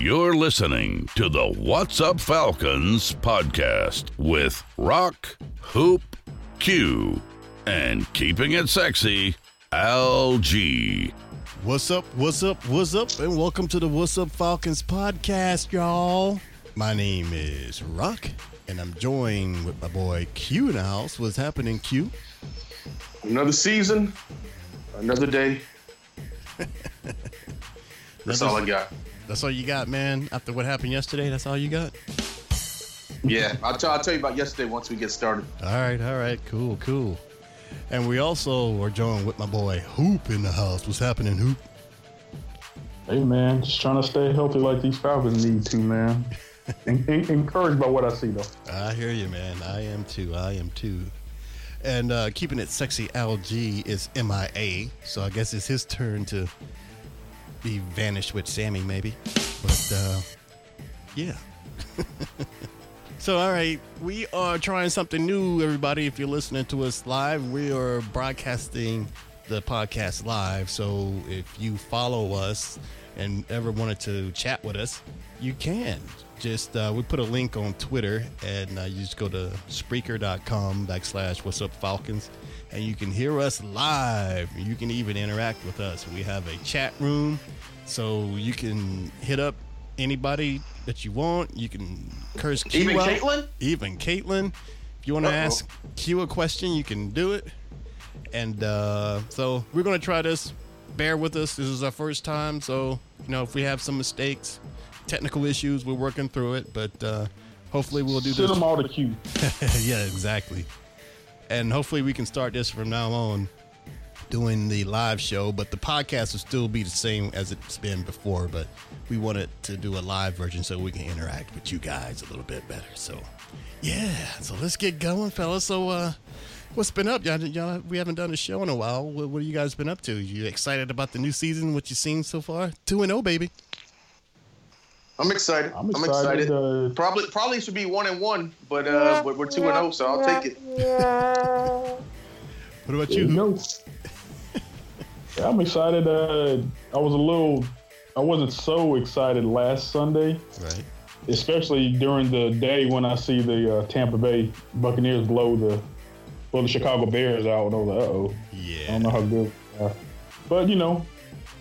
You're listening to the What's Up Falcons podcast with Rock, Hoop, Q, and keeping it sexy, LG. What's up? What's up? What's up? And welcome to the What's Up Falcons podcast, y'all. My name is Rock, and I'm joined with my boy Q in the house. What's happening, Q? Another season, another day. That's all I got. That's all you got, man. After what happened yesterday, that's all you got. Yeah, I'll, t- I'll tell you about yesterday once we get started. All right, all right, cool, cool. And we also are joined with my boy Hoop in the house. What's happening, Hoop? Hey man, just trying to stay healthy like these Falcons need to, man. En- en- encouraged by what I see though. I hear you, man. I am too. I am too. And uh, keeping it sexy, LG is MIA, so I guess it's his turn to be vanished with Sammy, maybe. But uh, yeah. so, all right, we are trying something new, everybody. If you're listening to us live, we are broadcasting the podcast live. So, if you follow us and ever wanted to chat with us, you can. Just uh, we put a link on Twitter, and uh, you just go to Spreaker.com backslash What's Up Falcons, and you can hear us live. You can even interact with us. We have a chat room, so you can hit up anybody that you want. You can curse Q Even out. Caitlin? Even Caitlin. If you want to ask Q a question, you can do it. And uh, so we're going to try this. Bear with us. This is our first time. So, you know, if we have some mistakes, technical issues, we're working through it. But uh, hopefully we'll do Send this. them all to Q. yeah, exactly. And hopefully we can start this from now on doing the live show, but the podcast will still be the same as it's been before, but we wanted to do a live version so we can interact with you guys a little bit better. So, yeah, so let's get going, fellas. So, uh, what's been up? Y'all, y'all, we haven't done a show in a while. What, what have you guys been up to? You excited about the new season? What you seen so far? 2 and 0, baby. I'm excited. I'm excited. uh, Probably probably should be one and one, but uh, but we're two and zero, so I'll take it. What about you? you go. Yeah, I'm excited. Uh, I was a little, I wasn't so excited last Sunday, Right. especially during the day when I see the uh, Tampa Bay Buccaneers blow the, blow the Chicago Bears out. And I was like, uh oh. Yeah. I don't know how good. they are. But you know,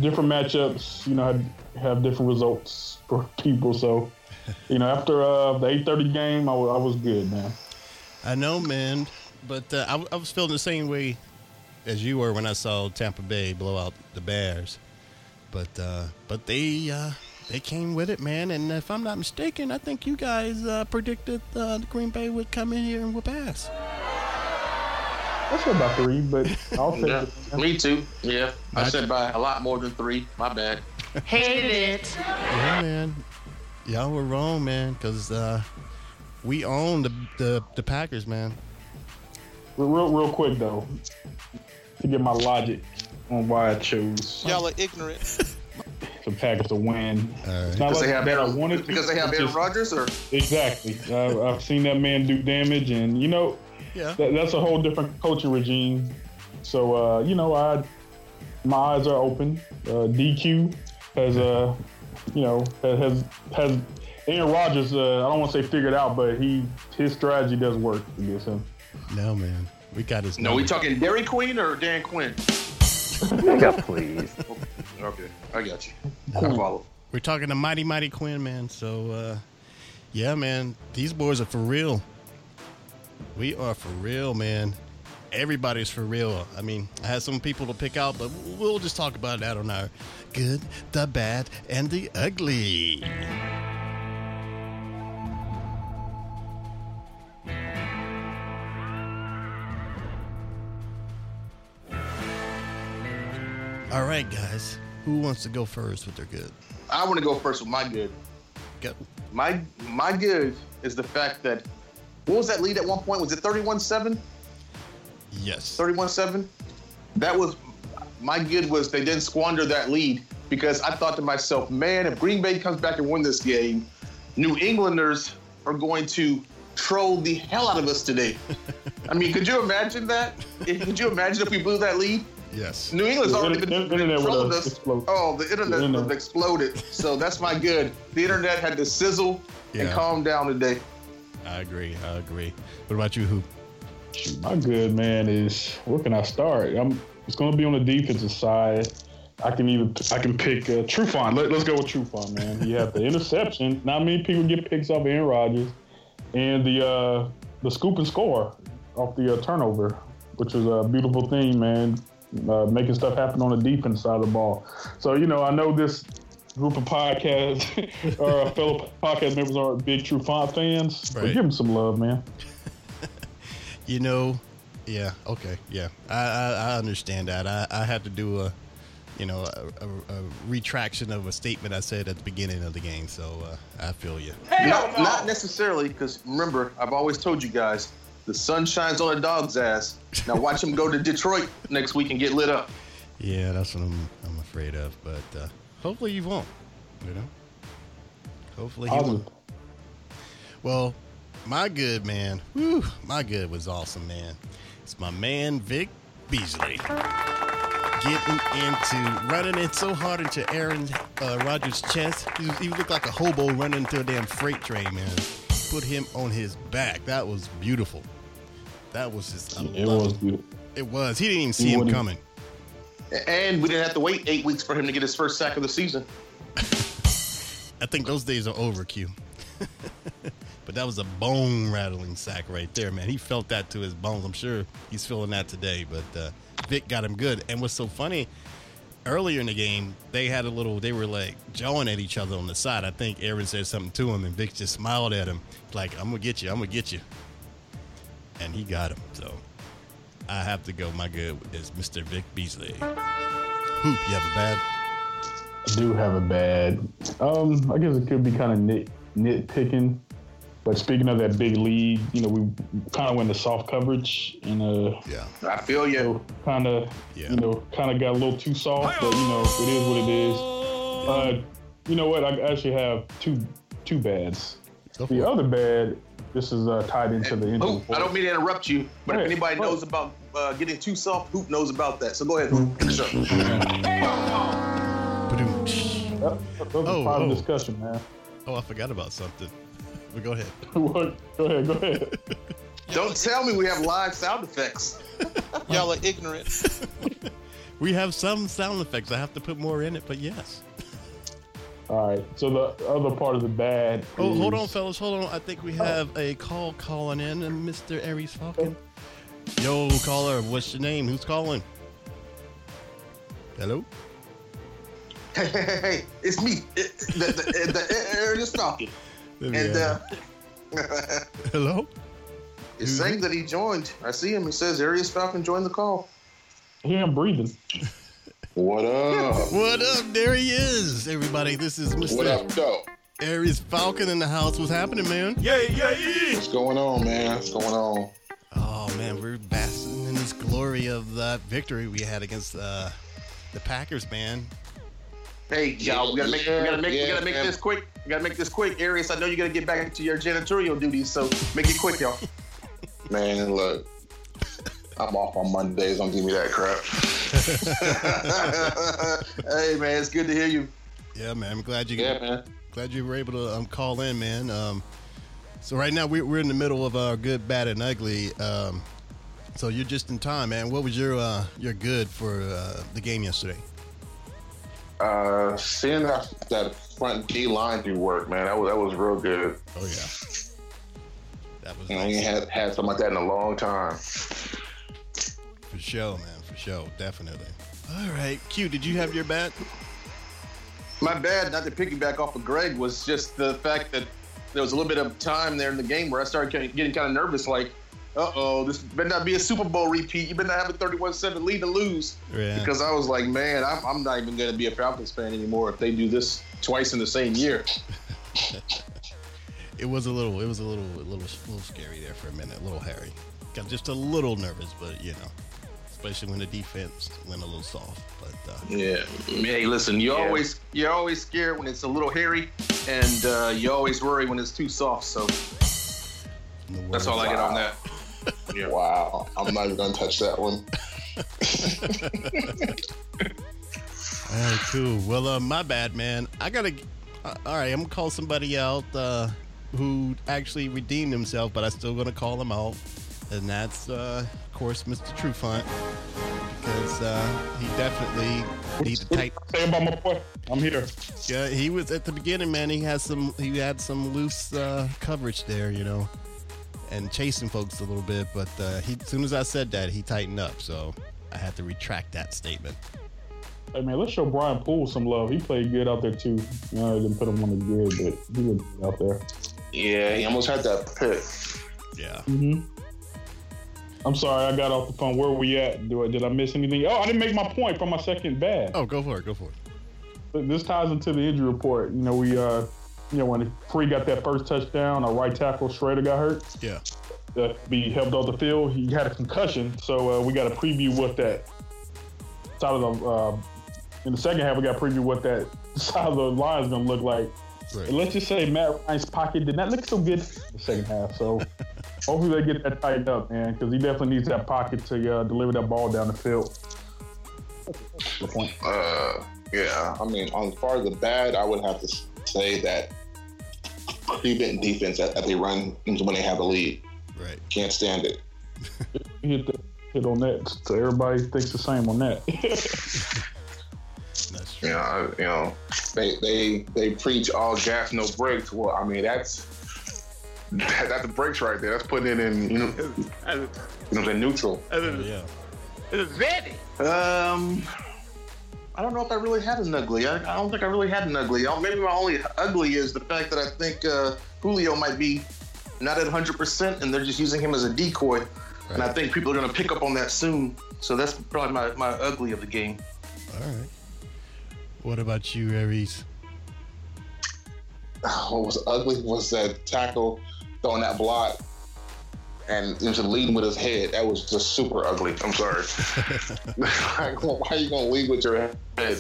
different matchups. You know, have, have different results for people. So, you know, after uh, the 8:30 game, I was good, man. I know, man, but uh, I, w- I was feeling the same way as you were when I saw Tampa Bay blow out the Bears. But uh, but they uh, they came with it, man. And if I'm not mistaken, I think you guys uh, predicted uh, Green Bay would come in here and whip ass. I said about three, but I'll take Yeah, it. me too. Yeah, I I- said by a lot more than three. My bad. Hate it. Yeah, man. Y'all were wrong, man, because uh, we own the, the the Packers, man. Real, real, real quick though, to get my logic on why I chose Y'all are ignorant. the Packers to win. All right. It's not Because like they have that I Aaron, wanted to. because they have it's Aaron Rodgers, or Exactly. I've, I've seen that man do damage, and you know, Yeah. that, that's a whole different coaching regime. So uh, you know, I my eyes are open. Uh, DQ has uh, you know has has Aaron Rodgers. Uh, I don't want to say figured out, but he his strategy does work against him. No, man. We got his. no, we talking Dairy Queen or Dan Quinn? Nigga, please. Okay, I got you. I follow. We're talking to Mighty Mighty Quinn, man. So, uh, yeah, man, these boys are for real. We are for real, man. Everybody's for real. I mean, I had some people to pick out, but we'll just talk about that on our good, the bad, and the ugly. All right, guys. Who wants to go first with their good? I want to go first with my good. Go. My my good is the fact that what was that lead at one point? Was it 31-7? Yes. 31-7? That was my good was they didn't squander that lead because I thought to myself, man, if Green Bay comes back and win this game, New Englanders are going to troll the hell out of us today. I mean, could you imagine that? Could you imagine if we blew that lead? Yes. New England's The already inter- been, been internet trolling would've us. exploded. Oh, the internet The internet. exploded. So that's my good. The internet had to sizzle and calm down today. I agree. I agree. What about you, Hoop? My good man is where can I start? I'm. It's going to be on the defensive side. I can even I can pick uh, Trufant. Let, let's go with Trufant, man. He had the interception. Not many people get picks off Aaron Rodgers, and the uh, the scoop and score off the uh, turnover, which was a beautiful thing, man. Uh, making stuff happen on the defense side of the ball. So you know, I know this group of podcasts or fellow podcast members are big Trufant fans, but Right. give them some love, man. You know, yeah, okay, yeah, I I, I understand that. I, I had to do a, you know, a, a, a retraction of a statement I said at the beginning of the game. So uh, I feel you. Not, not necessarily, because remember, I've always told you guys, the sun shines on a dog's ass. Now watch him go to Detroit next week and get lit up. Yeah, that's what I'm I'm afraid of. But uh, hopefully you won't. You know, hopefully he won't. Well, my good man, whew, my good was awesome, man. It's my man Vic Beasley getting into running in so hard into Aaron uh, Rodgers' chest. He, was- he looked like a hobo running into a damn freight train, man. Put him on his back. That was beautiful. That was just. I It was beautiful. It was. He didn't even see He him coming. And we didn't have to wait eight weeks for him to get his first sack of the season. I think those days are over, Q. but that was a bone rattling sack right there, man. He felt that to his bones. I'm sure he's feeling that today. But uh, Vic got him good. And what's so funny, earlier in the game, they had a little, they were like jawing at each other on the side. I think Aaron said something to him, and Vic just smiled at him, like, I'm going to get you, I'm going to get you. And he got him. So I have to go. My good is Mr. Vic Beasley. Hoop, you have a bad? I do have a bad. Um, I guess it could be kind of nit nitpicking. But speaking of that big lead, you know, we kind of went to soft coverage and uh, Yeah. I feel you. kind of, Yeah. you know, kind of got a little too soft. But you know, it is what it is. Uh, you know what? I actually have two two bads. Go for The other bad, this is uh, tied into the injury. Hoop, I don't mean to interrupt you, but Go if anybody go knows about uh, getting too soft, Hoop knows about that. So go ahead, Hoop. Finish up. That, that was Oh, a private oh. discussion, man. Oh, I forgot about something. But go ahead. What? go ahead, go ahead. Don't tell me we have live sound effects. Y'all are ignorant. We have some sound effects. I have to put more in it, but yes. All right. So the other part of the bad. Oh, hold on, fellas. Hold on. I think we have a call calling in, and Mr. Aries Falcon. Yo, caller. What's your name? Who's calling? Hello. Hey, hey, hey, hey, it's me, it, the, the, the area talking. And uh, hello. it's saying that he joined. I see him. It says Arius Falcon joined the call. Hear him breathing. What up? What up? There he is. Everybody, this is Mr. What up, though? Aries Falcon in the house. What's happening, man? Yeah, yeah, yeah. What's going on, man? What's going on? Oh man, we're basking in this glory of that victory we had against uh, the Packers, man. Hey, y'all, we gotta make, we gotta make, we gotta make man. this quick. We gotta make this quick, Aries. I know you gotta get back to your janitorial duties, so make it quick, y'all. Man, look, I'm off on Mondays. Don't give me that crap. hey, man, it's good to hear you. Yeah, man. I'm glad you Yeah, man. glad you were able to um, call in, man. Um, so right now we're, we're in the middle of our good, bad, and ugly. Um, so you're just in time, man. What was your uh, your good for uh, the game yesterday? Uh, seeing that that front D line do work, man, that was that was real good. Oh yeah, That was nice. he had had something like that in a long time. For sure, man. For sure. Definitely. All right. Q, did you have your bet? My bad, not to piggyback off of Greg, was just the fact that there was a little bit of time there in the game where I started getting kind of nervous, like, uh oh, this better not be a Super Bowl repeat. You better not have a 31 7 lead to lose. Yeah. Because I was like, man, I'm, I'm not even going to be a Falcons fan anymore if they do this twice in the same year. It was a little. It was a little, a little, a little scary there for a minute. A little hairy. Got just a little nervous, but you know, especially when the defense went a little soft. But uh, Yeah. Hey, listen, you always you're always scared when it's a little hairy, and uh, you always worry when it's too soft. So that's all I get on that. Yeah. Wow, I'm not even gonna touch that one. All right, cool. Well, uh, my bad, man. I gotta. Uh, all right, I'm gonna call somebody out uh, who actually redeemed himself, but I'm still gonna call him out, and that's, uh, of course, Mr. Trufant, because uh, he definitely need to tight. Say about my boy. I'm here. Yeah, he was at the beginning, man. He has some. He had some loose uh, coverage there, you know, and chasing folks a little bit. But uh, he, as soon as I said that, he tightened up. So I had to retract that statement. Hey man, let's show Brian Poole some love. He played good out there too. You know, I didn't put him on the grid, but he was good out there. Yeah, he almost had that pick. Yeah. Mm-hmm. I'm sorry, I got off the phone. Where were we at? Do I, did I miss anything? Oh, I didn't make my point from my second bad. Oh, go for it. Go for it. This ties into the injury report. You know, we, uh, you know, when Free got that first touchdown, our right tackle Schraeder got hurt. Yeah. Uh, be helped off the field. He had a concussion, so uh, we got a preview what that side of the. Uh, in the second half, we got a preview what that side of the line is going to look like. Right. And let's just say Matt Ryan's pocket did not look so good in the second half. So hopefully they get that tightened up, man, because he definitely needs that pocket to uh, deliver that ball down the field. The point. Uh, yeah, I mean, on far the bad, I would have to say that prevent defense that, that they run when they have a lead. Right. Can't stand it. Hit the hit on that, so everybody thinks the same on that. That's true. You know, I- you know, they they they preach all gas, no brakes. Well, I mean, that's that, that's the brakes right there. That's putting it in, you know, you know, what I'm saying, neutral. Oh, yeah. Um, I don't know if I really had an ugly. I, I don't think I really had an ugly. Maybe my only ugly is the fact that I think uh, Julio might be not at 100%, and they're just using him as a decoy. And I think people are going to pick up on that soon. So that's probably my, my ugly of the game. All right. What about you, Aries? What was ugly was that tackle throwing that block and into leading with his head. That was just super ugly. I'm sorry. Like, why are you gonna lead with your head? Yeah,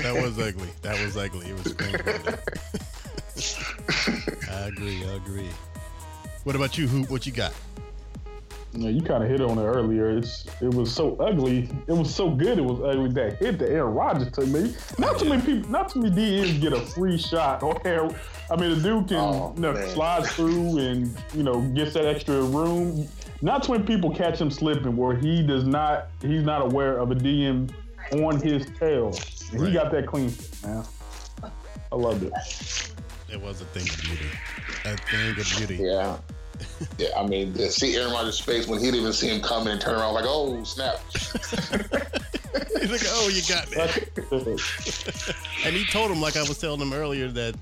that was ugly. That was ugly. It was. I agree. I agree. What about you, Hoop? What you got? Yeah, you kind of hit on it earlier. It's it was so ugly. It was so good. It was ugly that hit that Aaron Rodgers took me. Not too many people. Not too many DNs get a free shot. Or Aaron- I mean, the dude can Oh, you know, slide through and you know gets that extra room. Not too many people catch him slipping where he does not. He's not aware of a DM on his tail. And Right. He got that clean, man. I loved it. It was a thing of beauty. A thing of beauty. Yeah. Yeah, I mean, to see Aaron Rodgers' face when he didn't even see him coming and turn around like, oh snap! He's like, "Oh, you got me." And he told him, like I was telling him earlier, that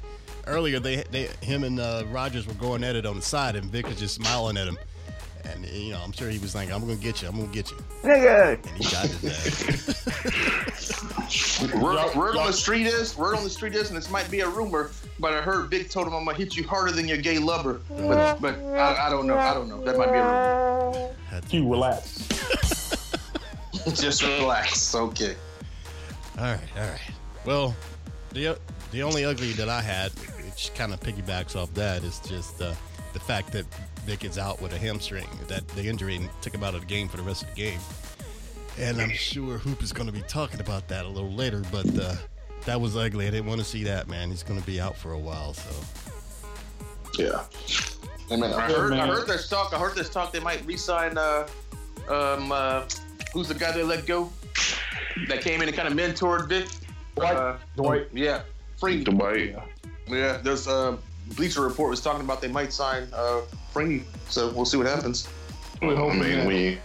earlier they, they him and uh, Rodgers were going at it on the side, and Vic was just smiling at him. And you know, I'm sure he was like, "I'm gonna get you. I'm gonna get you." Nigga. And he got his ass. Word, word on the street is, word on the street is, and this might be a rumor, but I heard Vic told him I'm gonna hit you harder than your gay lover. But, but I, I don't know. I don't know. That might be a rumor. Had You relax. Just relax. Okay. All right, all right. Well, the the only ugly that I had, which kind of piggybacks off that, is just uh, the fact that Vic is out with a hamstring. That the injury took him out of the game for the rest of the game. And I'm sure Hoop is going to be talking about that a little later, but uh, that was ugly. I didn't want to see that, man. He's going to be out for a while, so Yeah. I mean, I I heard. I man. heard there's talk. I heard there's talk. They might re-sign. Uh, um, uh, who's the guy they let go? That came in and kind of mentored Vic. Dwight. Uh, Dwight. yeah, Free. Dwight. Yeah, there's uh, Bleacher Report was talking about they might sign uh, Freeney. So we'll see what happens. really I hoping mean, that- we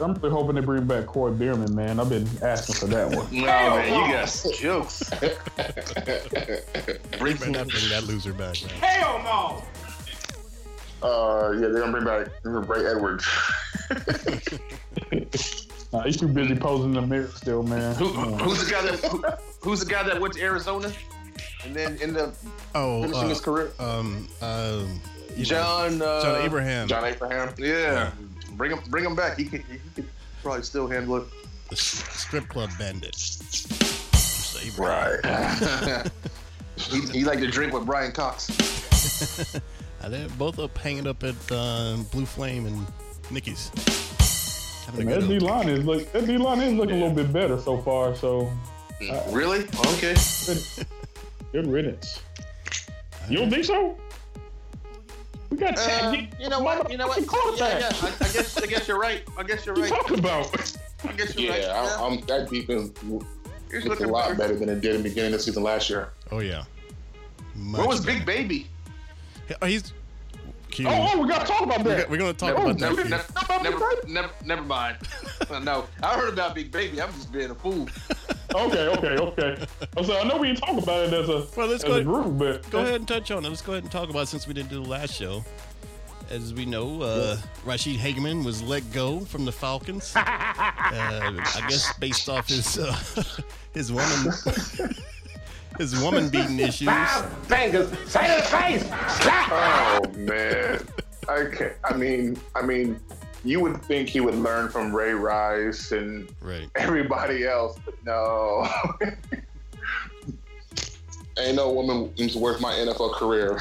I'm really hoping they bring back Kroy Biermann, man. I've been asking for that one. No, man, you got jokes. Bring, bring that, bring that loser back, man. Hell no! uh yeah, they're gonna bring back Bray Edwards. Nah, he's too busy posing in the mirror still, man. Who, who's the guy that who, who's the guy that went to Arizona and then ended up Oh, finishing his uh, career? um, um, you know, John uh, John Abraham, John Abraham. Yeah, bring him bring him back. He can he could probably still handle it. the strip club bandit. Just Abraham. Right. he, he like to drink with Brian Cox. And they're both up hanging up at um, Blue Flame and Nikki's. Having that D line is look that D line is looking a little bit better so far. So Really? Okay. good, good riddance. You don't think so? We got Uh, Chad. you know what? You know what? Yeah, yeah. I, I guess I guess you're right. I guess you're What you right. talking about? I guess you're right. Yeah, I, I'm, that defense He's looks a lot better. better than it did in the beginning of the season last year. Oh yeah. Where was Big Baby? Oh, he's. Cute. Oh, oh, we got to talk about we're, that. we're gonna talk Never, about never, that. never, never, never, never mind. no, I heard about Big Baby. I'm just being a fool. Okay, okay, okay. I said I know we didn't talk about it as a Well, let's as go a ahead- group, but Go ahead and touch on it. Let's go ahead and talk about it since we didn't do the last show. As we know, uh, Ra'Shede Hageman was let go from the Falcons. uh, I guess based off his uh, his woman his woman beating issues. Say the face Oh man, okay. I mean, I mean, you would think he would learn from Ray Rice and Right. everybody else, but no. Ain't no woman who's worth my NFL career.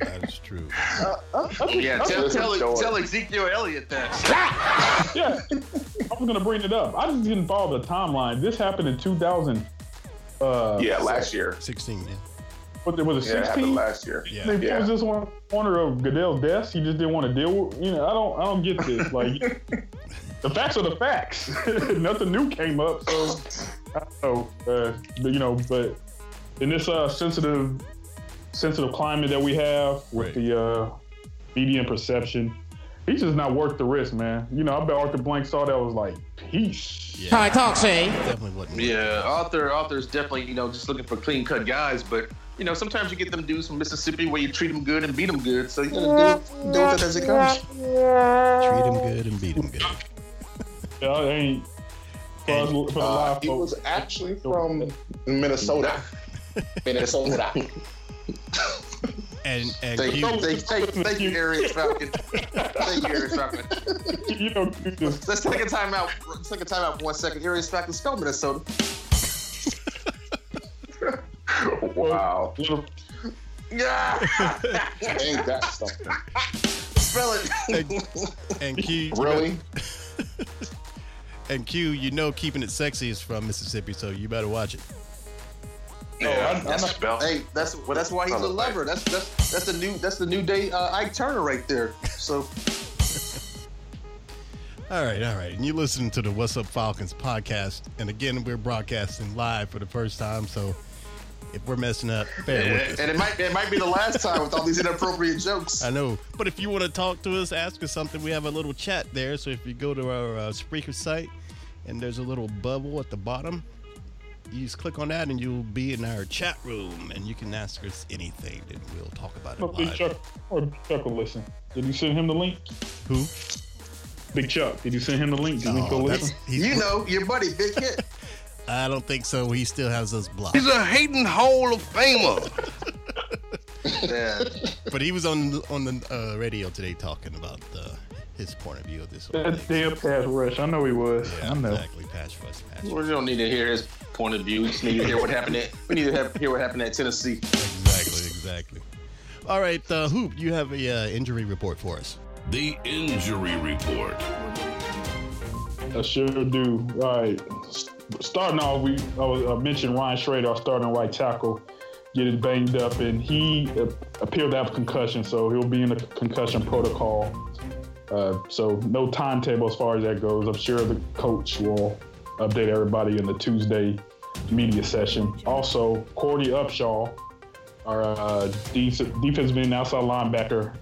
That is true. Uh, uh, yeah, uh, tell, tell, tell Ezekiel Elliott that. yeah, I was gonna bring it up. I just didn't follow the timeline. This happened in 2000. Uh, yeah, last year. 16, yeah. What was it Yeah, it 16? last year. Yeah. Maybe Yeah. was this one corner of Goodell's desk? He just didn't want to deal with. You know, I don't. I don't get this. Like, the facts are the facts. Nothing new came up, so I don't know. Uh, but, you know, but in this uh, sensitive, sensitive climate that we have with Right. the uh, media and perception, he's just not worth the risk, man. You know, I bet Arthur Blank saw that was like, peace. Yeah. Hi, talk Definitely wasn't. Yeah, Arthur. Arthur's definitely you know just looking for clean cut guys, but you know sometimes you get them dudes from Mississippi where you treat them good and beat them good. So you gotta do, do it as it comes. Treat him good and beat him good. Yeah, I ain't. For, us, for the Uh, live he folks, was actually from Minnesota. Minnesota. And and Thank you, Q, thank, thank, thank you, Arius Falcon. Thank you, Arius Falcon. you know, you just Let's take a time out. Let's take a time out for one second. Arius Falcon, spell Minnesota. Wow. little Yeah, Ain't that something? spell it. and, and Q, Really? and Q, you know, keeping it sexy is from Mississippi, so you better watch it. Yeah, That's, that's a spell. hey, that's well, that's why he's a lover. That's that's that's the new that's the new day uh, Ike Turner right there. So All right, all right. And you're listening to the What's Up Falcons podcast. And again, we're broadcasting live for the first time. So if we're messing up, bear with us. and it might it might be the last time with all these inappropriate jokes. I know. But if you want to talk to us, ask us something, we have a little chat there. So if you go to our uh, Spreaker site and there's a little bubble at the bottom, you just click on that and you'll be in our chat room and you can ask us anything and we'll talk about Oh, it Big live. Chuck or Big Chuck will listen. Did you send him the link? Who? Big Chuck, did you send him the link? Did he go Oh, that's, listen? You know, your buddy Big Hit. I don't think so. He still has us blocked. He's a hating Hall of Famer. Yeah. But he was on on the uh, radio today talking about uh, his point of view of this. whole That damn pass rush. I know he was. Yeah, I know. exactly. Patch rush, patch We don't need to hear his point of view. We just need to hear what happened at we need to have, hear what happened at Tennessee. Exactly, exactly. All right, uh, Hoop, you have a uh, injury report for us. The injury report. I sure do. All right. Starting off, we I mentioned Ryan Schraeder, our starting right tackle, getting banged up, and he uh, appeared to have a concussion, so he'll be in the concussion protocol. Uh, so no timetable as far as that goes. I'm sure the coach will update everybody in the Tuesday media session. Also, Courtney Upshaw our uh, defensive end outside linebacker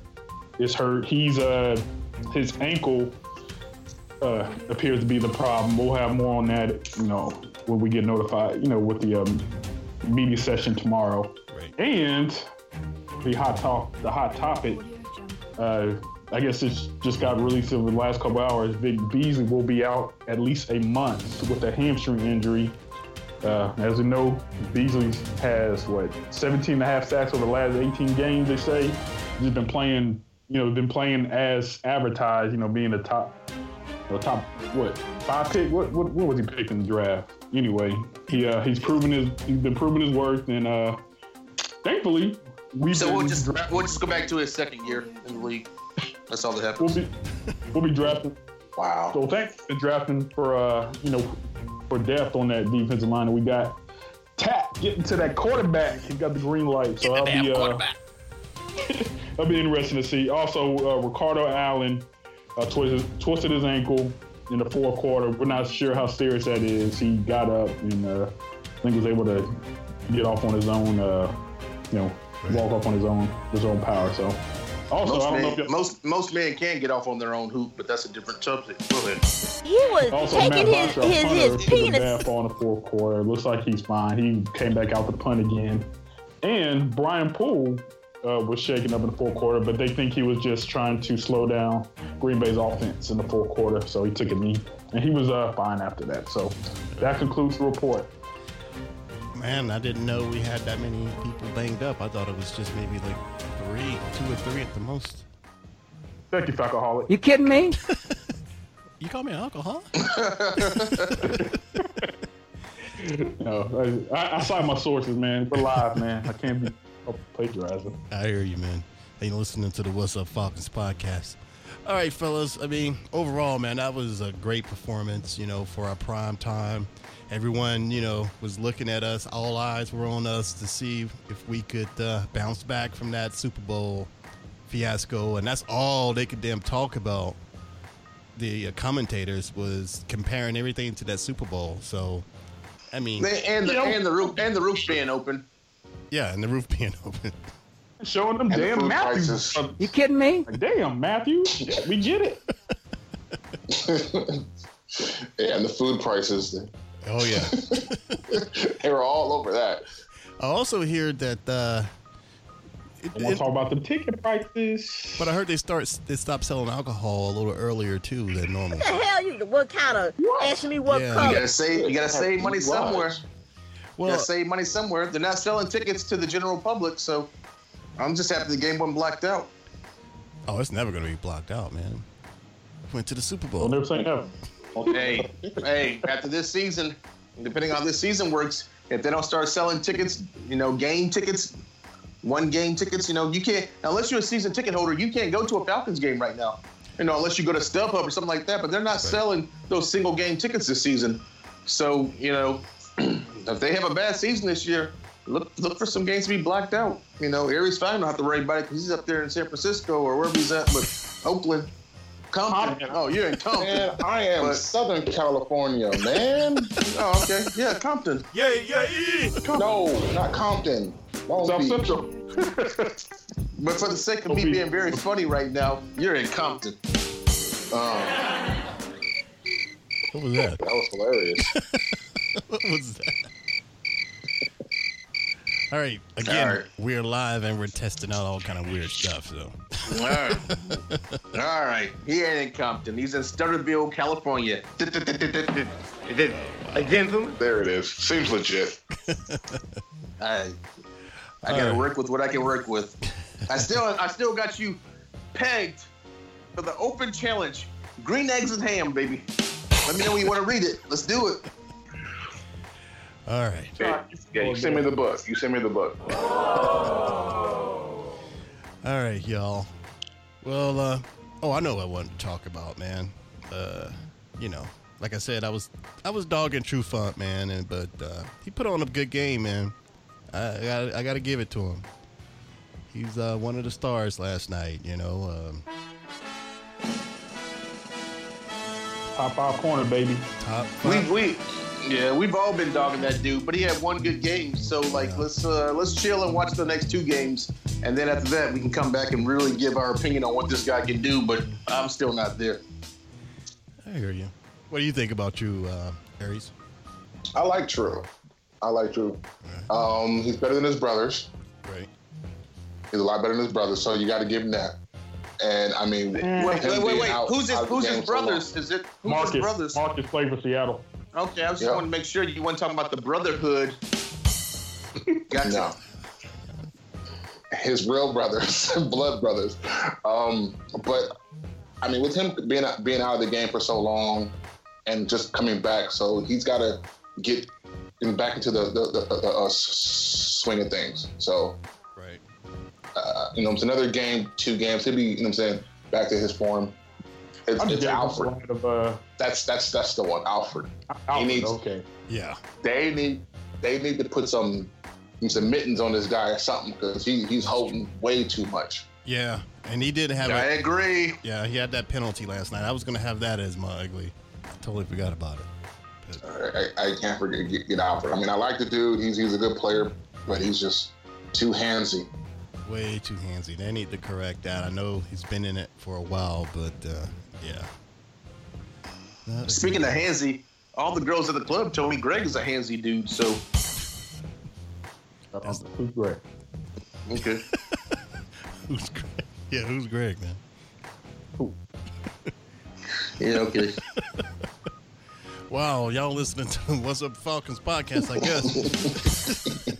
is hurt. He's uh his ankle uh, appears to be the problem. We'll have more on that, you know, when we get notified, you know, with the um, media session tomorrow. Right. And the hot top, the hot topic. Uh, I guess it's just got released over the last couple hours. Vic Beasley will be out at least a month with a hamstring injury. Uh, as we know, Beasley has what 17 and a half sacks over the last 18 games. They say he's been playing, you know, been playing as advertised. You know, being the top, the top what five pick? What, what what was he picked in the draft? Anyway, he uh, he's proven his he's been proving his worth, and uh, thankfully we've So been we'll just dra- we'll just go back to his second year in the league. That's all that happens. we'll be we'll be drafting. Wow. So thanks for drafting for uh, you know, for depth on that defensive line. that we got Takk getting to that quarterback. He got the green light. So I'll be uh, that'll be interesting to see. Also, uh, Ricardo Allen uh, twisted, twisted his ankle in the fourth quarter. We're not sure how serious that is. He got up and uh, I think was able to get off on his own. Uh, you know, walk off on his own his own power. So. Also, Most I don't know if men, most most men can get off on their own hoop, but that's a different subject. Go ahead. He was Also, taking Matt his Bosher, his, punter, his a penis. bad fall in the fourth quarter. Looks like he's fine. He came back out to the punt again. And Brian Poole uh, was shaken up in the fourth quarter, but they think he was just trying to slow down Green Bay's offense in the fourth quarter. So he took a knee, and he was uh, fine after that. So that concludes the report. Man, I didn't know we had that many people banged up. I thought it was just maybe like three, two or three at the most. Thank you, Falcoholic. You kidding me? You call me an uncle, huh? No, I, I, I cite my sources, man. We're live, man. I can't be plagiarizing. I hear you, man. And you're listening to the What's Up Falcons podcast. All right, fellas. I mean, overall, man, that was a great performance, you know, for our prime time. Everyone, you know, was looking at us. All eyes were on us to see if we could uh, bounce back from that Super Bowl fiasco. And that's all they could damn talk about. The uh, commentators was comparing everything to that Super Bowl. So, I mean, And the and the roof and the roof being open. Yeah, and the roof being open. Showing them And damn food Matthews. prices. Uh, You kidding me? damn, Matthew. We get it. Yeah, and the food prices, Oh yeah. they were all over that. I also hear that. Uh, it- I want to talk about the ticket prices. but I heard they start they stopped selling alcohol a little earlier too than normal. What the hell you? What kind of? Asking me what Yeah. You gotta save you gotta save money somewhere. You Well, gotta save money somewhere. They're not selling tickets to the general public, so I'm just happy the game wasn't blacked out. oh, it's never gonna be blocked out, man. Went to the Super I'll Bowl. never say never. hey, hey, after this season, depending on how this season works, if they don't start selling tickets, you know, game tickets, one game tickets, you know, you can't unless you're a season ticket holder, you can't go to a Falcons game right now. You know, unless you go to StubHub or something like that. But they're not selling those single game tickets this season. So, you know, if they have a bad season this year, look look for some games to be blacked out. You know, Aries Fine don't have to worry about it because he's up there in San Francisco or wherever he's at, but Oakland. Compton. Oh, you're in Compton. Man, I am But- Southern California, man. Oh, okay. Yeah, Compton. Yeah, yeah, yeah. No, not Compton. Long South Beach. Central. But for the sake of me Don't being very funny right now, you're in Compton. What was that? Um, that was hilarious. What was that? All right, again, All right. we're live and we're testing out all kind of weird stuff. So, All right. All right. He ain't in Compton. He's in Stutterville, California. Again, there it is. Seems legit. I, I gotta All right. work with what I can work with. I still, I still got you pegged for the open challenge. Green eggs and ham, baby. Let me know when you want to read it. Let's do it. All right, Yeah, yeah, you send me the book. You send me the book. all right, y'all. Well, uh, oh, I know what I wanted to talk about, man. Uh, you know, like I said, I was I was dogging Trufant, man, and but uh, he put on a good game, man. I I got I got to give it to him. He's uh, one of the stars last night, you know. Um, Top five corner, baby. top We, we, Yeah, we've all been dogging that dude, but he had one good game. So like, let's uh, let's chill and watch the next two games, and then after that, we can come back and really give our opinion on what this guy can do. But I'm still not there. I hear you. What do you think about you, uh, Aries? I like True. I like True. Um, he's better than his brothers. Right. He's a lot better than his brothers, so you got to give him that. And I mean, Wait, wait, wait, wait. out- who's his out of the Who's game his so brothers? Is it who's Marcus. his brothers? Marcus played for Seattle. Okay, I just Yeah. wanted to make sure you weren't talking about the brotherhood. Gotcha. No. His real brothers, blood brothers. Um, but I mean, with him being being out of the game for so long and just coming back, so he's got to get in- back into the the, the, the uh, swing of things. So Right. uh, you know, it's another game, two games. He'll be, you know, what I'm saying, back to his form. It's, I'm just it's getting Alford. Alford. Of, uh, That's that's that's the one, Alford. Alford. needs- okay. Yeah. They need they need to put some some mittens on this guy or something because he he's holding way too much. Yeah. And he did have I a, agree. yeah, he had that penalty last night. I was gonna have that as my ugly. I Totally forgot about it. I, I can't forget get, get Alford. I mean, I like the dude. He's he's a good player, but he's just too handsy. Way too handsy. They need to correct that. I know he's been in it for a while, but uh, yeah. Not Speaking of handsy, all the girls at the club told me Greg is a handsy dude. So Uh, who's Greg? okay. who's Greg? Yeah, who's Greg, man? Yeah, okay. Wow, y'all listening to What's Up Falcons podcast, I guess.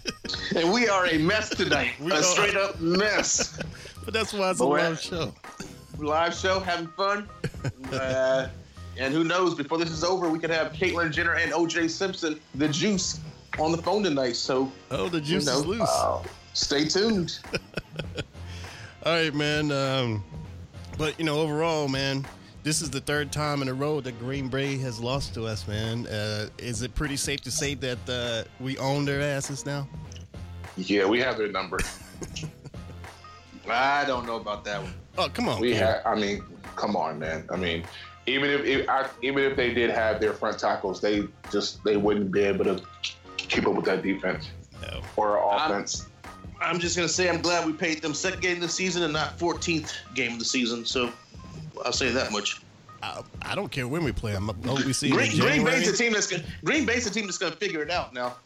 and we are a mess tonight. We a are. straight up mess. but that's why it's a But we're- live show. Live show, having fun. Uh, and who knows, before this is over, we could have Caitlyn Jenner and OJ Simpson, the juice, on the phone tonight. So Oh, the juice know, is loose. stay tuned. All right, man. Um, but you know, overall, man, this is the third time in a row that Green Bay has lost to us, man. Uh, is it pretty safe to say that uh, we own their asses now? Yeah, we have their number. I don't know about that one. Oh, come on. We have. I mean, come on, man. I mean, even if, if I, even if they did have their front tackles, they just they wouldn't be able to keep up with that defense No. or I'm- offense. I'm just gonna say I'm glad we paid them second game of the season and not 14th game of the season. So I'll say that much. I, I don't care when we play. I'm hope we see Green, Green Bay's a team that's gonna, Green Bay's the team that's gonna figure it out now.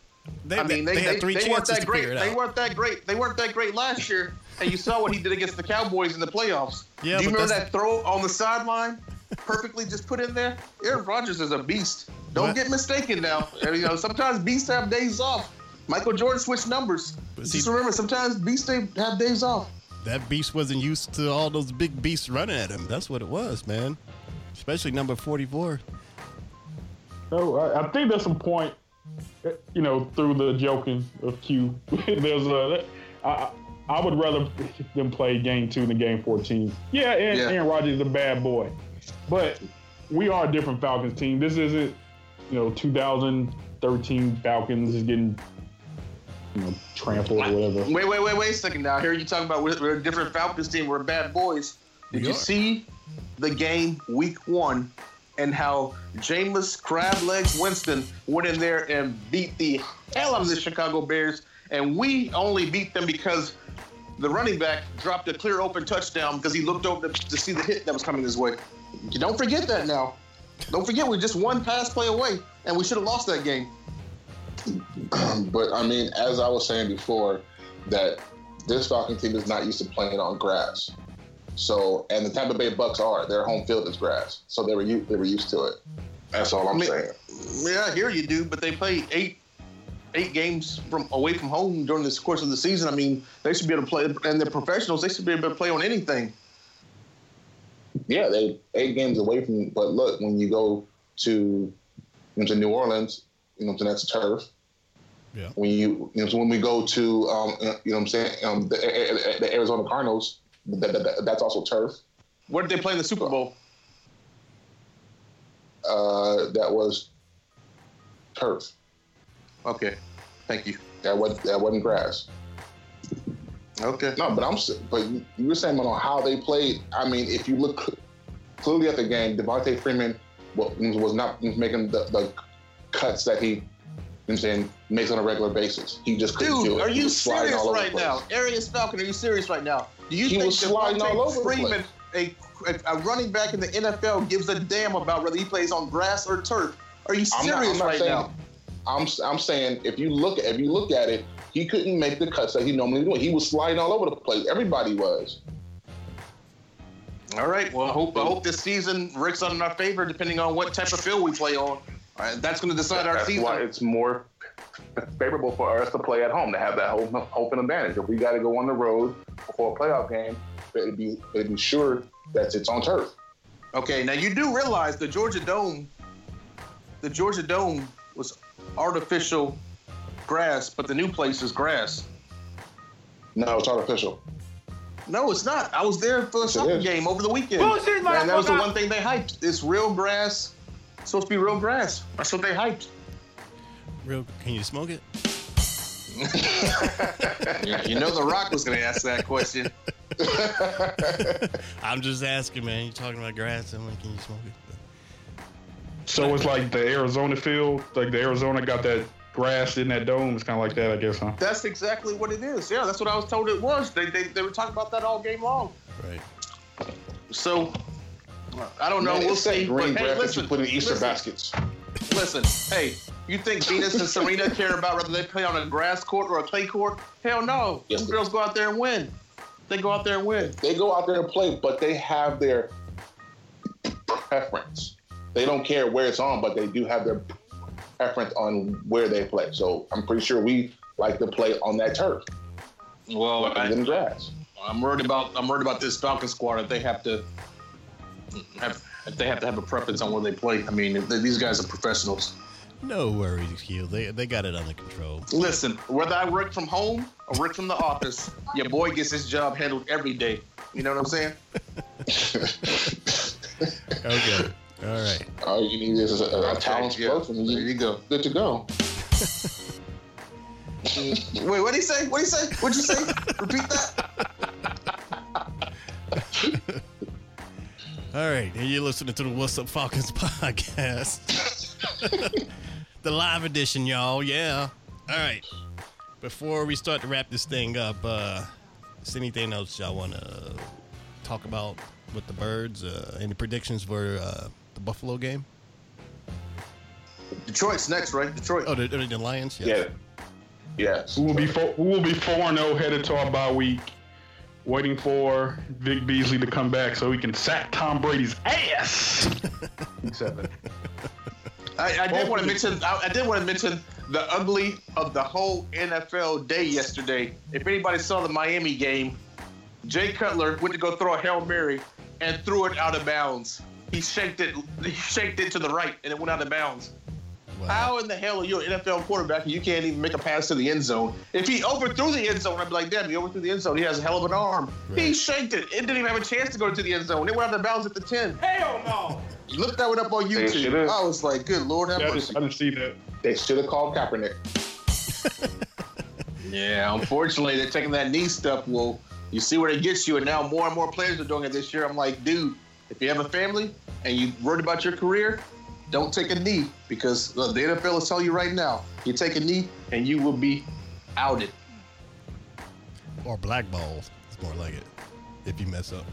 They, I mean, they, they, they, had three they weren't chances that to great. figure it They out. weren't that great. They weren't that great last year, and you saw what he did against the Cowboys in the playoffs. Yeah, Do you remember that throw on the sideline, perfectly just put in there? Aaron Rodgers is a beast. Don't What? get mistaken now. You know, sometimes beasts have days off. Michael Jordan switched numbers. But just see- remember, sometimes beasts they have days off. That beast wasn't used to all those big beasts running at him. That's what it was, man. Especially number 44. So I, I think there's some point, uh, you know, through the joking of Q. there's a, I, I would rather them play game two than game 14. Yeah, and Yeah. Aaron Rodgers is a bad boy, but we are a different Falcons team. This isn't, you know, 2013 Falcons is getting, you know, trampled or whatever. Wait, wait, wait, wait a second now. Here you talking about we're, we're a different Falcons team. We're bad boys. Did We you are. see the game week one and how Jameis Crab Legs Winston went in there and beat the hell out of the Chicago Bears, and we only beat them because the running back dropped a clear open touchdown because he looked over to, to see the hit that was coming his way. You don't forget that now. Don't forget we're just one pass play away, and we should have lost that game. but I mean, as I was saying before, that this Falcon team is not used to playing on grass. So, and the Tampa Bay Bucks are their home field is grass, so they were they were used to it. That's all I'm I mean- saying. Yeah, I hear you, dude. But they play eight eight games from away from home during this course of the season. I mean, they should be able to play, and they're professionals. They should be able to play on anything. Yeah, they eight games away from. But look, when you go to you know, to New Orleans, you know, to that's turf. Yeah. When you, you know, so when we go to, um, you know, what I'm saying, um, the, the Arizona Cardinals, that, that, that- that's also turf. Where did they play in the Super Bowl? Uh, that was turf. Okay, thank you. That was that wasn't grass. Okay. No, but I'm. But you you were saying on how they played. I mean, if you look clearly at the game, Devonta Freeman wa- was not making the, the cuts that he, you know I'm saying, makes on a regular basis. He just couldn't do Dude, it. are you serious right now? Arius Falcon, are you serious right now? Do you He think was sliding all over Devonta Freeman, a, a, a running back in the NFL, gives a damn about whether he plays on grass or turf? Are you I'm serious not, I'm not right saying. now? I'm I'm saying if you look if you look at it, he couldn't make the cuts that he normally would. He was sliding all over the place. Everybody was. All right. Well, I hope I hope this season works out in our favor, depending on what type of field we play on. All right, that's going to decide our That's season. why it's more favorable for us to play at home to have that home, home advantage. If we got to go on the road for a playoff game, But be be sure that it's on turf. Okay, now you do realize the Georgia Dome, the Georgia Dome was artificial grass, but the new place is grass. No, it's artificial. No, it's not. I was there for a Yes, it soccer game over the weekend. Bullshit, and that was the motherfucker. one thing they hyped. It's real grass. It's supposed to be real grass. That's what they hyped. Real, can you smoke it? You know, The Rock was going to ask that question. I'm just asking, man. You're talking about grass? I'm like, can you smoke it? So it's like the Arizona field, like the Arizona got that grass in that dome. It's kind of like that, I guess, huh? That's exactly what it is. Yeah, that's what I was told it was. They, they, they were talking about that all game long. Right. So, I don't know. Man, we'll it's that see. green But, hey, grass that listen, you put in Easter listen, baskets. Listen, hey, you think Venus and Serena care about whether they play on a grass court or a clay court? Hell no. Yes, Them they- girls go out there and win. They go out there and win. They go out there and play, but they have their preference. They don't care where it's on, but they do have their preference on where they play. So I'm pretty sure we like to play on that turf Well, rather than grass. I'm worried about I'm worried about this Falcon squad if they have to have if they have to have a preference on where they play. I mean, they- these guys are professionals. No worries, Q. They they got it under control. Listen, whether I work from home or work from the office, your boy gets his job handled every day. You know what I'm saying? Okay. All right. All you need is a, a, a talent yeah. spokesman, and There you you go. good to go. Wait, what did he say? What did he say? What'd you say? Repeat that. All right. And you're listening to the What's Up Falcons podcast. the live edition, y'all. Yeah. All right. Before we start to wrap this thing up, uh, is anything else y'all want to talk about with the birds? Uh, any predictions for uh, the Buffalo game? Detroit's next, right? Detroit. Oh, the, the Lions? Yeah. Yes. We will be four, we will be four and zero headed to our bye week, waiting for Vic Beasley to come back so he can sack Tom Brady's ass. seven. I, I did want to mention. I, I did want to mention the ugly of the whole NFL day yesterday. If anybody saw the Miami game, Jay Cutler went to go throw a hail mary and threw it out of bounds. He shaked it. He shaked it to the right and it went out of bounds. How in the hell are you an NFL quarterback and you can't even make a pass to the end zone? If he overthrew the end zone, I'd be like, damn, he overthrew the end zone. He has a hell of an arm. He Right. shanked it. It didn't even have a chance to go to the end zone. It went out of bounds at the 10. Hell no. Look that one up on YouTube. I was like, good Lord have Yeah, I, mercy. just, I didn't see that. They should have called Kaepernick. Yeah, unfortunately, they're taking that knee stuff. Well, you see where it gets you, and now more and more players are doing it this year. I'm like, dude, if you have a family and you're worried about your career, don't take a knee because uh, the NFL is telling you right now, you take a knee and you will be outed. Or blackballed. It's more like it. If you mess up.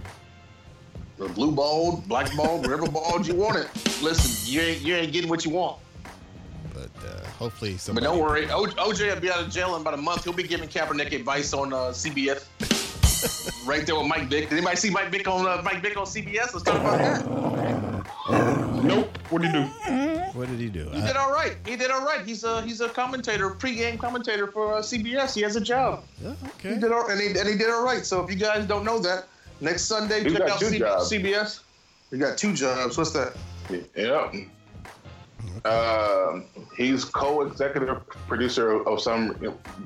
Or blue balled, black balled, whatever balled you want it. Listen, you ain't you ain't getting what you want. But uh, hopefully somebody. But don't worry, o- OJ will be out of jail in about a month. He'll be giving Kaepernick advice on uh, CBS. Right there with Mike Vick. Did anybody see Mike Vick on uh, Mike Vick on CBS? Let's talk about that. Nope. What did he do? What did he do? He I- did all right. He did all right. He's a he's a commentator, pregame commentator for uh, CBS. He has a job. Oh, He did all, and he and he did all right. So if you guys don't know that, next Sunday He's check out two C- CBS. We got two jobs. What's that? Yeah. Um, he's co-executive producer of some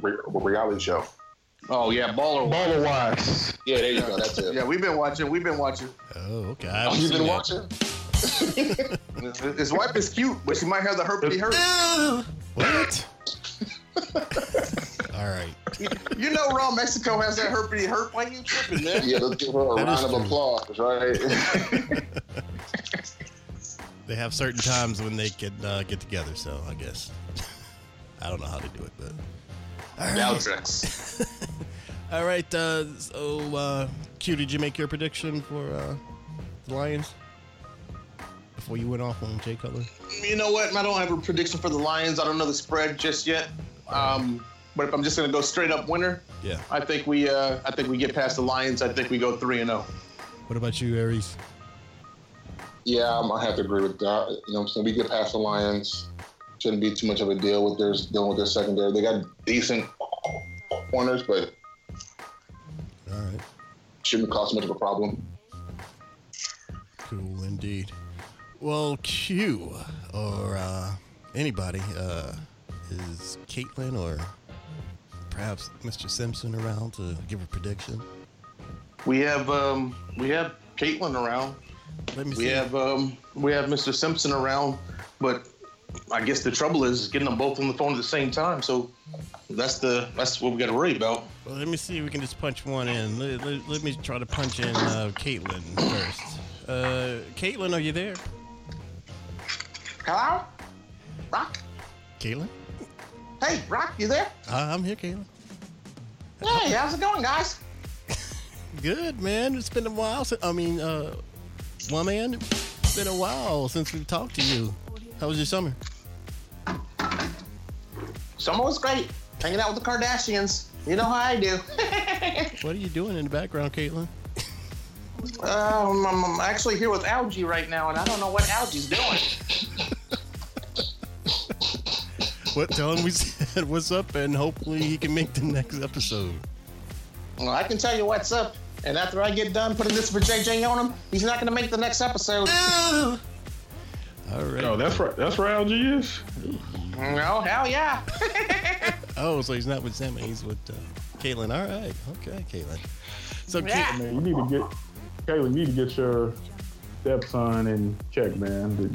re- reality show. Oh yeah, baller. Baller Wives. Yeah, there you go. That's it. Yeah, we've been watching. We've been watching. Oh, okay. I Oh, haven't you've been that. watching? His wife is cute, but she might have the herpity hurt. What? All right. You know, Raw Mexico has that herpity hurt. Why you tripping, man? Yeah, let's give her a That is round of true. applause, right? They have certain times when they can uh, get together. So I guess I don't know how they do it, but Valtrex. All right. Uh, so, uh, Q, did you make your prediction for uh, the Lions before you went off on Jay Cutler? you know what? I don't have a prediction for the Lions. I don't know the spread just yet. Um, but if I'm just gonna go straight up winner, Yeah. I think we uh, I think we get past the Lions. I think we go three and oh. zero. What about you, Aries? Yeah, I'm- I have to agree with that. You know, what I'm saying we get past the Lions. Shouldn't be too much of a deal with their dealing with their secondary. They got decent corners, but All right. shouldn't cause much of a problem. Cool indeed. Well, Q or uh, anybody uh, is Caitlin or perhaps Mr. Simpson around to give a prediction. We have um, we have Caitlin around. Let me We see. have um, we have Mr. Simpson around, but I guess the trouble is getting them both on the phone at the same time. So that's the that's what we got to worry about. Well, let me see if we can just punch one in. Let, let- let me try to punch in uh, Caitlin first. Uh, Caitlin, are you there? Hello, Rock. Caitlin? Hey, Rock, you there? Uh, I'm here, Caitlin. Hey, how's it going, guys? Good, man. It's been a while since, I mean, uh, one man, it's been a while since we've talked to you. How was your summer? Summer was great. Hanging out with the Kardashians. You know how I do. What are you doing in the background, Caitlin? Um, I'm, I'm actually here with Algie right now, and I don't know what Algie's doing. What? Tell him we said what's up, and hopefully he can make the next episode. Well, I can tell you what's up. And after I get done putting this for JJ on him, he's not going to make the next episode. All right. Oh, that's right. That's where Algie is. No, hell yeah. Oh, so he's not with Sammy. He's with uh, Caitlin. All right. Okay, Caitlin. So, Yeah. Caitlin, Man, you need to get Kayla. You need to get your stepson in check, man. You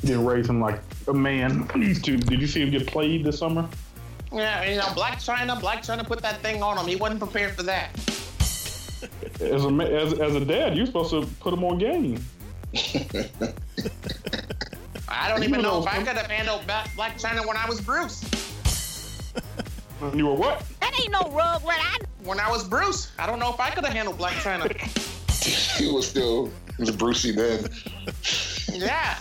didn't raise him like a man needs to. Did you see him get played this summer? Yeah, you know, Blac Chyna, Blac Chyna put that thing on him. He wasn't prepared for that. As a as, as a dad, you're supposed to put him on game. I don't even know know, if I some- could have handled Blac Chyna when I was Bruce. You were what? That ain't no rug what I When I was Bruce, I don't know if I could have handled Blac Chyna. he was still he was Brucey then. yeah.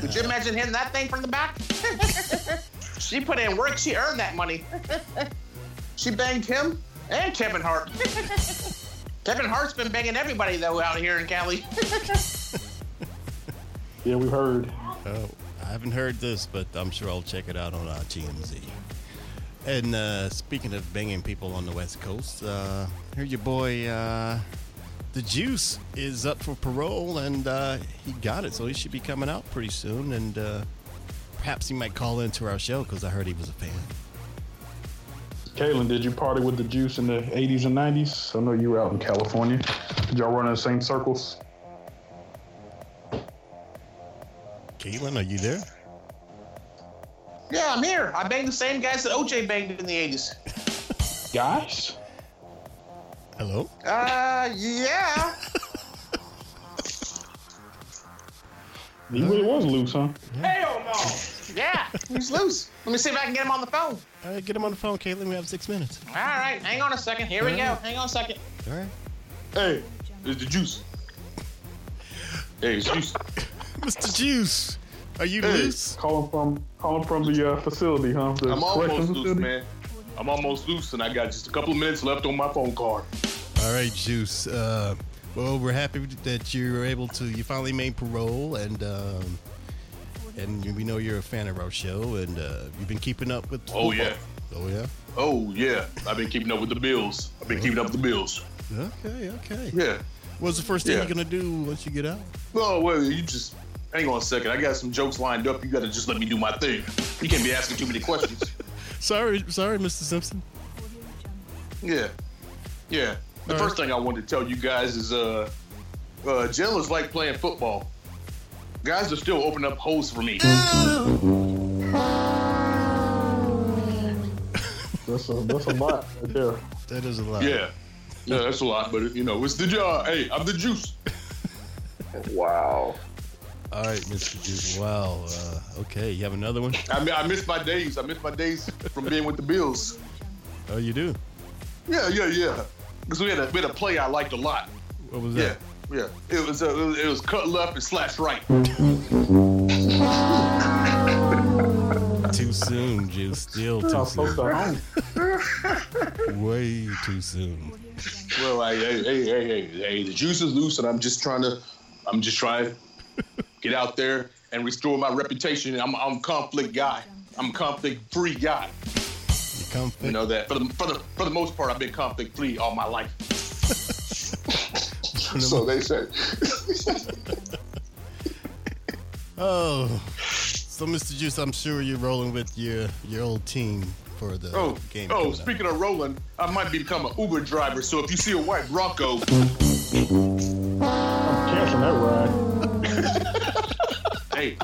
Could you imagine hitting that thing from the back? she put in work. She earned that money. she banged him and Kevin Hart. Kevin Hart's been banging everybody though out here in Cali. Yeah, we heard. Oh, I haven't heard this, but I'm sure I'll check it out on uh, TMZ. And uh, speaking of banging people on the West Coast, uh, your boy, uh, the Juice, is up for parole, and uh, he got it, so he should be coming out pretty soon. And uh, perhaps he might call into our show because I heard he was a fan. Caitlin, did you party with the juice in the 80s and 90s? I know you were out in California. Did y'all run in the same circles? Caitlin, are you there? yeah, I'm here. I banged the same guys that OJ banged in the 80s. Guys? Hello? Uh, yeah. He really was loose, huh? Hell no. Yeah, he's loose. Let me see if I can get him on the phone. All right, get him on the phone, Caitlin. We have six minutes. All right, hang on a second. Here we go. Hang on a second. All right. Hey, it's the juice. Hey, it's juice. Mr. Juice, are you Hey. loose? Calling from calling from the uh, facility, huh? The I'm almost loose, facility? man. I'm almost loose, and I got just a couple of minutes left on my phone card. All right, Juice. Uh, well, we're happy that you were able to. You finally made parole, and um, and we know you're a fan of our show, and uh, you've been keeping up with. Oh, football. yeah. Oh yeah. Oh yeah, I've been keeping up with the bills. I've been keeping up with the bills. Okay. Okay. Yeah. What's the first thing Yeah. you're gonna do once you get out? Oh well, you just hang on a second. I got some jokes lined up. You gotta just let me do my thing. You can't be asking too many questions. Sorry, sorry, Mr. Simpson. Yeah, yeah. The All first thing I wanted to tell you guys is, uh, uh, jail is like playing football. Guys are still opening up holes for me. That's a that's a lot right there. That is a lot. Yeah, yeah, that's a lot, but you know, it's the job. Hey, I'm the juice. Wow. All right, Mr. Juice. Wow. Uh, okay, you have another one? I mean, I miss my days. I miss my days from being with the Bills. Oh, you do? Yeah, yeah, yeah. Because we had a bit of play I liked a lot. What was Yeah, that? yeah. It was, uh, it was it was cut left and slash right. Too soon, Juice. Still too I'm soon. to. Way too soon. Well, I, hey, hey, hey, hey, hey, the juice is loose, and I'm just trying to, I'm just trying to get out there and restore my reputation. I'm, I'm a conflict guy. I'm a conflict free guy. You come You know that for the for the for the most part, I've been conflict free all my life. So they say. Oh, so Mr. Juice, I'm sure you're rolling with your your old team for the Oh, game. oh, coming up. speaking of rolling, I might become an Uber driver. So if you see a white Bronco, Cancel that ride. Hey,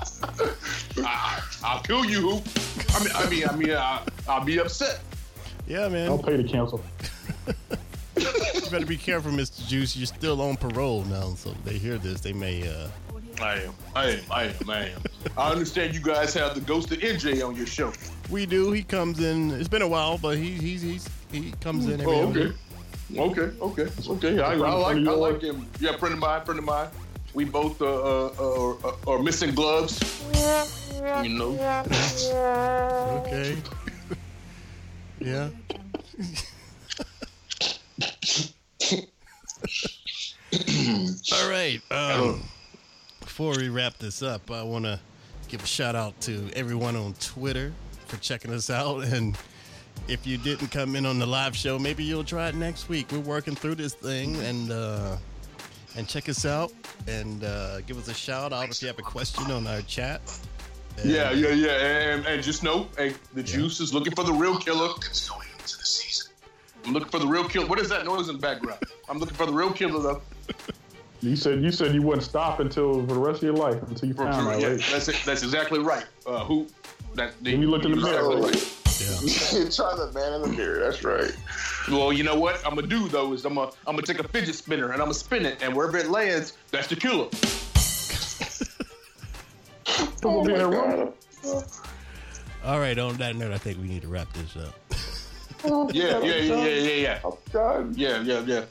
I, I'll kill you. I mean, I mean, I mean, I, I'll be upset. Yeah, man. Don't pay to cancel. You better be careful, Mr. Juice. You're still on parole now, so they hear this, they may. uh I am, I am, I am, I am. I understand you guys have the ghost of NJ on your show. We do. He comes in. It's been a while, but he he's, he's he comes in every Oh, now okay. then. Okay, okay, okay. I, I like, I like him. Yeah, friend of mine, friend of mine. We both uh, uh, uh, uh, are missing gloves. You know. Okay. yeah. All right. Um, before we wrap this up, I want to give a shout out to everyone on Twitter for checking us out. And if you didn't come in on the live show, maybe you'll try it next week. We're working through this thing and uh, and check us out and uh, give us a shout out if you have a question on our chat. And- Yeah, yeah, yeah. And, and just know, hey, the juice is looking for the real killer. That's going into the season. I'm looking for the real killer. What is that noise in the background? I'm looking for the real killer, though. You said you said you wouldn't stop until for the rest of your life until you For- found for- that. yeah, Right? that's it. That's exactly right. Uh, who? That When you looked in the mirror, Exactly right? right. Yeah. Try the man in the mirror. That's right. Well, you know what I'm gonna do though is I'm gonna I'm gonna take a fidget spinner and I'm gonna spin it, and wherever it lands, that's the killer. Who gonna be in that room? All right. On that note, I think we need to wrap this up. Yeah, yeah, yeah, yeah, yeah, yeah, I'm done. yeah, yeah, yeah.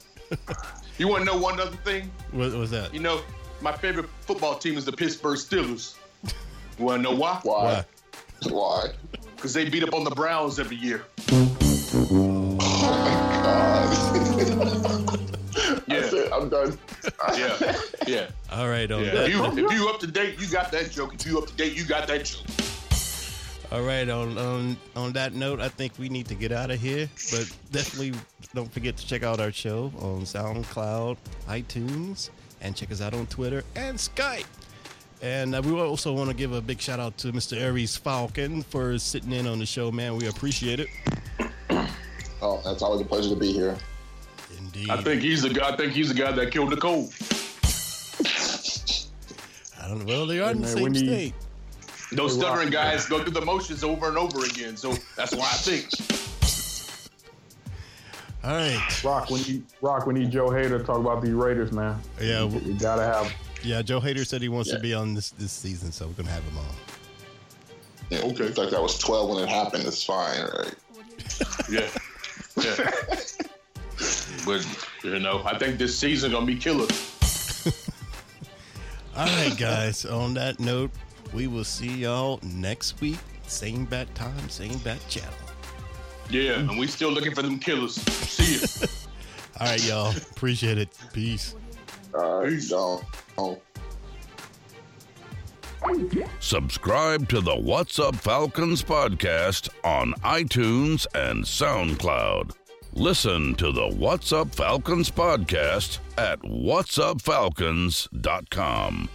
You want to know one other thing? What was that? You know, my favorite football team is the Pittsburgh Steelers. You want to know why? Why? Why? Because they beat up on the Browns every year. That's Yeah, it. I'm done. yeah, yeah. All right. On yeah. that If you if you up to date, you got that joke. If you up to date, you got that joke. All right, on, on on that note, I think we need to get out of here. But definitely don't forget to check out our show on SoundCloud, iTunes, and check us out on Twitter and Skype. And uh, we also want to give a big shout out to Mr. Aries Falcon for sitting in on the show, man. We appreciate it. Oh, that's always a pleasure to be here. Indeed. I think he's the guy. I think he's the guy that killed Nicole. I don't know. Well, they are in the same we state. Those stuttering guys go through the motions over and over again. So that's why I think. All right. Rock, we need Rock, we need Joe Hader to talk about the Raiders, man. Yeah, we, we gotta have. Yeah, Joe Hader said he wants to be on this this season, so we're gonna have him on. Yeah, okay. It's like I was 12 when it happened. It's fine, right? Yeah, yeah. but you know, I think this season gonna be killer. All right, guys. on that note, we will see y'all next week. Same bat time, same bat channel. Yeah, and we still looking for them killers. See you. All right, y'all. Appreciate it. Peace. Uh, no. Oh. Subscribe to the What's Up Falcons podcast on iTunes and SoundCloud. Listen to the What's Up Falcons podcast at whatsupfalcons.com.